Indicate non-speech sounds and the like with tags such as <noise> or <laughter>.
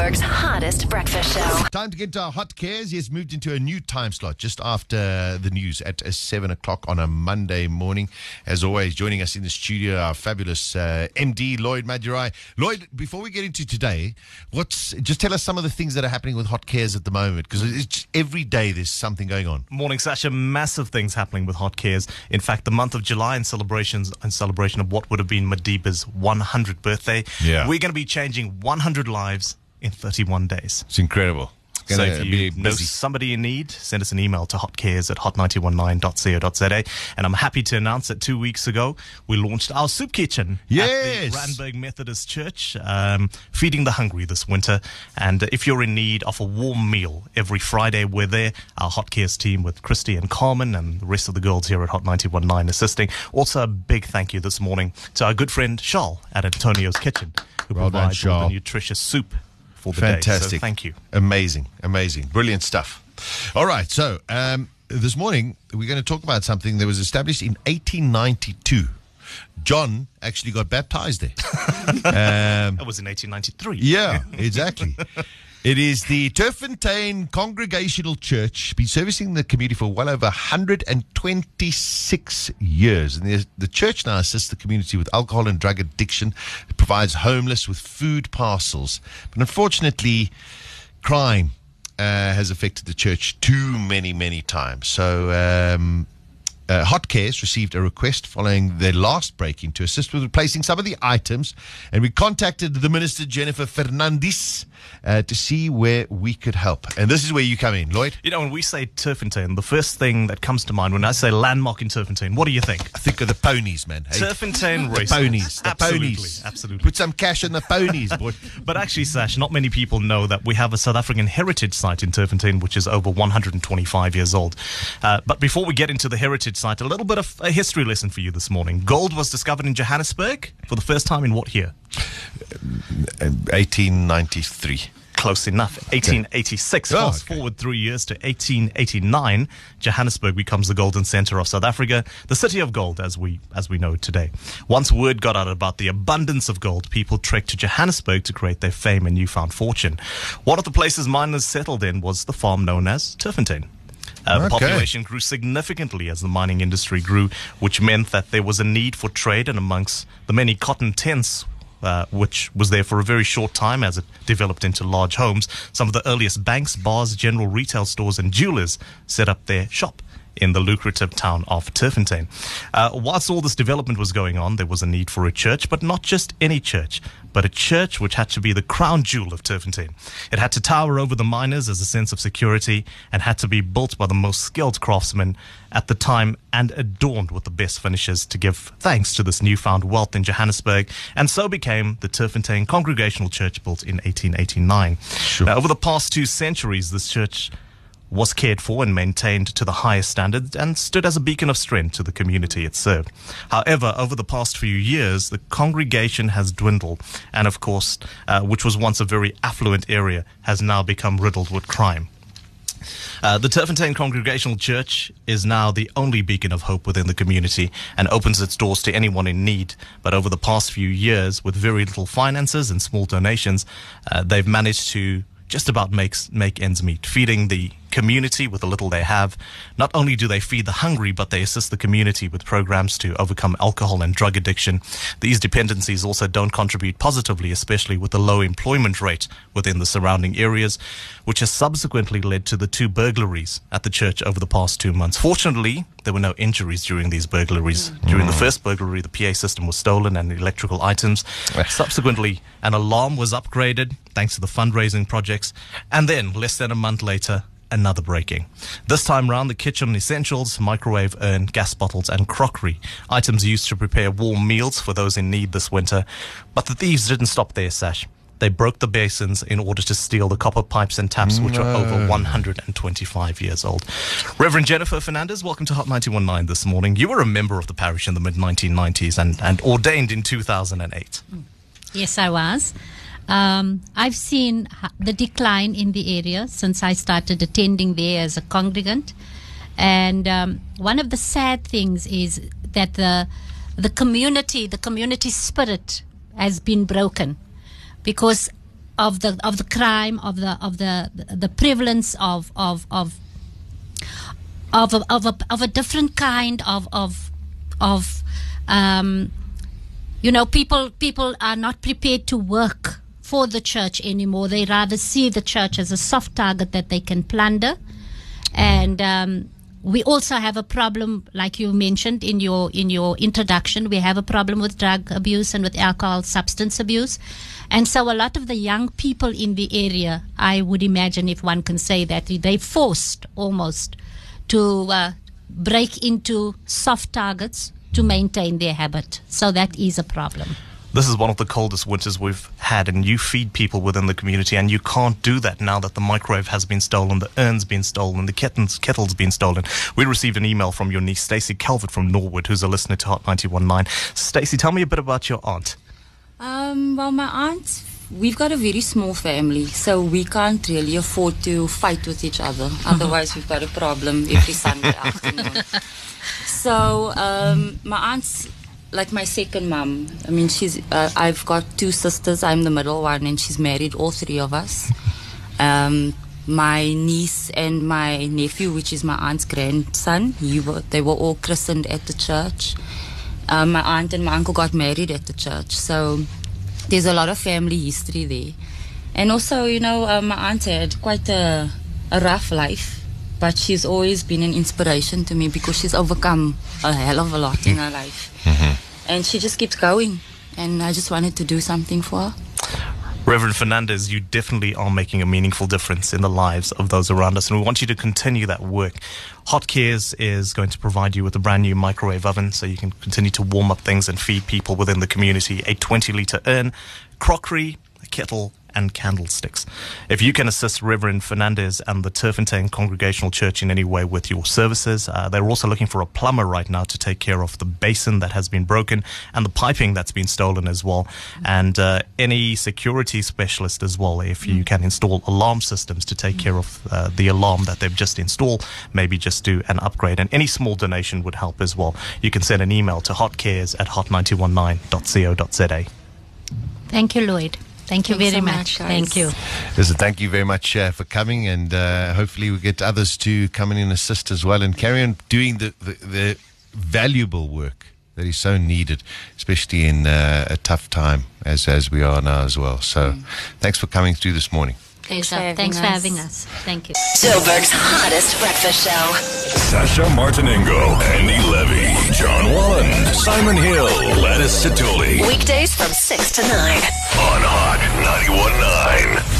Johannesburg's hottest breakfast show. Time to get to our hot cares. Yes, moved into a new time slot just after the news at uh, 7 o'clock on a Monday morning. As always, joining us in the studio, our fabulous uh, MD, Lloyd Madurai. Lloyd, before we get into today, what's just tell us some of the things that are happening with hot cares at the moment because every day there's something going on. Morning, Sasha. Massive things happening with Hot Cares. In fact, the month of July in celebrations in celebration of what would have been Madiba's 100th birthday. Yeah. We're going to be changing 100 lives in 31 days. It's incredible. It's So if you know somebody in need, send us an email to hotcares at hot919.co.za. And I'm happy to announce that two weeks ago, we launched our soup kitchen Yes. at the Randburg Methodist Church, um, feeding the hungry this winter. And if you're in need of a warm meal, every Friday we're there, our Hot Cares team with Christy and Carmen and the rest of the girls here at Hot 919 assisting. Also, a big thank you this morning to our good friend Charles at Antonio's Kitchen, who Well done, provides all the nutritious soup for the day. Fantastic. So thank you. Amazing. Amazing. Brilliant stuff. All right. So, um, this morning, we're going to talk about something that was established in 1892. John actually got baptized there. <laughs> um, That was in 1893. Yeah, exactly. It is the Turffontein Congregational Church, been servicing the community for well over 126 years. And the, the church now assists the community with alcohol and drug addiction, it provides homeless with food parcels. But unfortunately, crime uh, has affected the church too many, many times. So, um, uh, Hot Cares received a request following their last break-in to assist with replacing some of the items, and we contacted the minister Jennifer Fernandez uh, to see where we could help. And this is where you come in, Lloyd. You know, when we say Turffontein, the first thing that comes to mind when I say landmark in Turffontein, what do you think? I think of the ponies, man. Hey, Turffontein the race. ponies, the absolutely, ponies. Absolutely. Put some cash in the ponies, boy. <laughs> But actually, Sash, not many people know that we have a South African heritage site in Turffontein, which is over 125 years old. Uh, but before we get into the heritage site, a little bit of a history lesson for you this morning. Gold was discovered in Johannesburg for the first time in what year? Uh, 1893. Close enough. 1886. Oh, Fast okay. forward three years to 1889, Johannesburg becomes the golden center of South Africa, the city of gold, as we as we know it today. Once word got out about the abundance of gold, people trekked to Johannesburg to create their fame and newfound fortune. One of the places miners settled in was the farm known as Turffontein. Uh, Okay. population grew significantly as the mining industry grew, which meant that there was a need for trade, and amongst the many cotton tents uh, which was there for a very short time as it developed into large homes. Some of the earliest banks, bars, general retail stores, and jewelers set up their shop in the lucrative town of Turffontein. Uh, whilst all this development was going on, there was a need for a church, but not just any church, but a church which had to be the crown jewel of Turffontein. It had to tower over the miners as a sense of security and had to be built by the most skilled craftsmen at the time and adorned with the best finishes to give thanks to this newfound wealth in Johannesburg, and so became the Turffontein Congregational Church built in 1889. Now, over the past two centuries, this church was cared for and maintained to the highest standards and stood as a beacon of strength to the community it served. However, over the past few years, the congregation has dwindled, and of course, uh, which was once a very affluent area, has now become riddled with crime. Uh, the Turffontein Congregational Church is now the only beacon of hope within the community and opens its doors to anyone in need. But over the past few years, with very little finances and small donations, uh, they've managed to just about make, make ends meet, feeding the community with the little they have. Not only do they feed the hungry, but they assist the community with programs to overcome alcohol and drug addiction. These dependencies also don't contribute positively, especially with the low employment rate within the surrounding areas, which has subsequently led to the two burglaries at the church over the past two months. Fortunately, there were no injuries during these burglaries. During the mm. first burglary, the PA system was stolen and electrical items. Subsequently, an alarm was upgraded thanks to the fundraising projects. And then, less than a month later, another breaking. This time round, the kitchen essentials, microwave urn, gas bottles, and crockery, items used to prepare warm meals for those in need this winter. But the thieves didn't stop there, Sash. They broke the basins in order to steal the copper pipes and taps, which are over 125 years old. Reverend Jennifer Fernandez, welcome to Hot 919 this morning. You were a member of the parish in the mid 1990s and, and ordained in 2008. Yes, I was. Um, I've seen the decline in the area since I started attending there as a congregant. And um, one of the sad things is that the the community, the community spirit, has been broken, because of the of the crime of the of the the prevalence of of of of a, of a, of a different kind of of of um, you know people people are not prepared to work for the church anymore. They rather see the church as a soft target that they can plunder. And um, we also have a problem like you mentioned in your in your introduction we have a problem with drug abuse and with alcohol substance abuse. And so a lot of the young people in the area i would imagine if one can say that they forced almost to uh, break into soft targets to maintain their habit. So that is a problem this is one of the coldest winters we've had, and you feed people within the community, and you can't do that now that the microwave has been stolen, the urn's been stolen, the kettle's, kettle's been stolen. We received an email from your niece, Stacey Calvert from Norwood, who's a listener to Hot 919. Stacey, tell me a bit about your aunt. Um, well, my aunt, we've got a very small family, so we can't really afford to fight with each other. Otherwise, we've got a problem every Sunday <laughs> afternoon. So, um, my aunt's like my second mom. I mean, she's. Uh, I've got two sisters. I'm the middle one, and she's married all three of us. Um, my niece and my nephew, which is my aunt's grandson, were, they were all christened at the church. Um, my aunt and my uncle got married at the church, so there's a lot of family history there. And also, you know, uh, my aunt had quite a, a rough life, but she's always been an inspiration to me because she's overcome a hell of a lot in her life. Mm-hmm. And she just keeps going. And I just wanted to do something for her. Reverend Fernandez, you definitely are making a meaningful difference in the lives of those around us, and we want you to continue that work. Hot Cares is going to provide you with a brand new microwave oven so you can continue to warm up things and feed people within the community. A 20 litre urn, crockery, a kettle, and candlesticks. If you can assist Reverend Fernandez and the Turffontein Congregational Church in any way with your services, uh, they're also looking for a plumber right now to take care of the basin that has been broken and the piping that's been stolen as well, and uh, any security specialist as well. If you can install alarm systems to take care of uh, the alarm that they've just installed, maybe just do an upgrade, and any small donation would help as well. You can send an email to hotcares at hot919.co.za. thank you lloyd thank you Thanks very so much, much, guys. thank you Listen, thank you very much uh, for coming, and uh, hopefully we get others to come in and assist as well, and carry on doing the, the, the valuable work that is so needed, especially in uh, a tough time as as we are now as well. So, thanks for coming through this morning. Pleasure. for having thanks for having us thank you Joburg's hottest breakfast show. Sasha Martinengo, Andy Levy, John Wallen, Simon Hill, Gladys Satuli Weekdays from 6 to 9. on Hot 919.